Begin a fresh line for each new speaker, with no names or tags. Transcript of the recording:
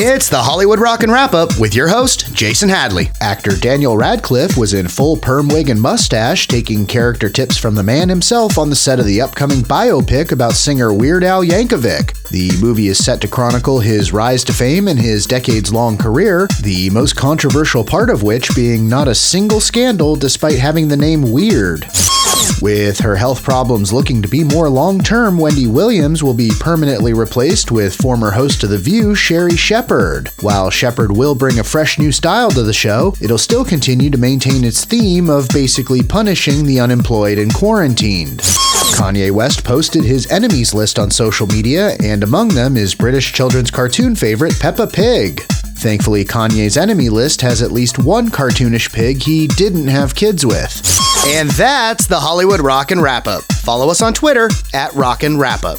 It's the Hollywood Rockin' Wrap Up with your host, Jason Hadley. Actor Daniel Radcliffe was in full perm wig and mustache, taking character tips from the man himself on the set of the upcoming biopic about singer Weird Al Yankovic. The movie is set to chronicle his rise to fame and his decades long career, the most controversial part of which being not a single scandal despite having the name Weird. With her health problems looking to be more long term, Wendy Williams will be permanently replaced with former host of The View, Sherri Shepherd. While Shepherd will bring a fresh new style to the show, it'll still continue to maintain its theme of basically punishing the unemployed and quarantined. Kanye West posted his enemies list on social media, and among them is British children's cartoon favorite Peppa Pig. Thankfully, Kanye's enemy list has at least one cartoonish pig he didn't have kids with. And that's the Hollywood Rockin' Wrap Up. Follow us on Twitter at Rockin' Wrap Up.